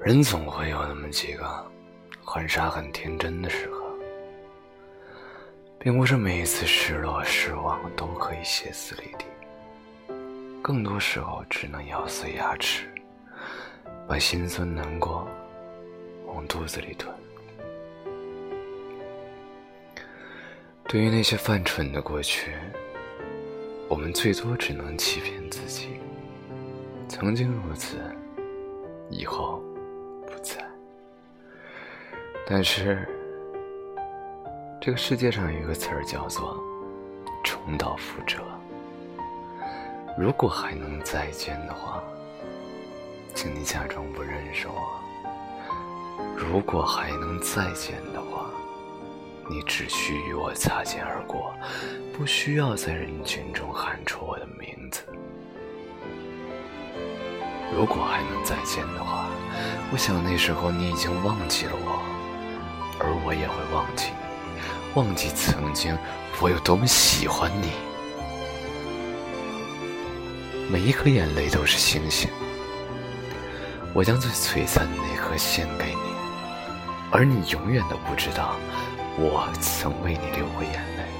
人总会有那么几个很傻很天真的时候，并不是每一次失落失望都可以歇斯底里，更多时候只能咬碎牙齿，把心酸难过往肚子里吞。对于那些犯蠢的过去，我们最多只能欺骗自己，曾经如此，以后。但是，这个世界上有一个词儿叫做“重蹈覆辙”。如果还能再见的话，请你假装不认识我；如果还能再见的话，你只需与我擦肩而过，不需要在人群中喊出我的名字。如果还能再见的话，我想那时候你已经忘记了我。我也会忘记，忘记曾经我有多么喜欢你。每一颗眼泪都是星星，我将最璀璨的那颗献给你，而你永远都不知道，我曾为你流过眼泪。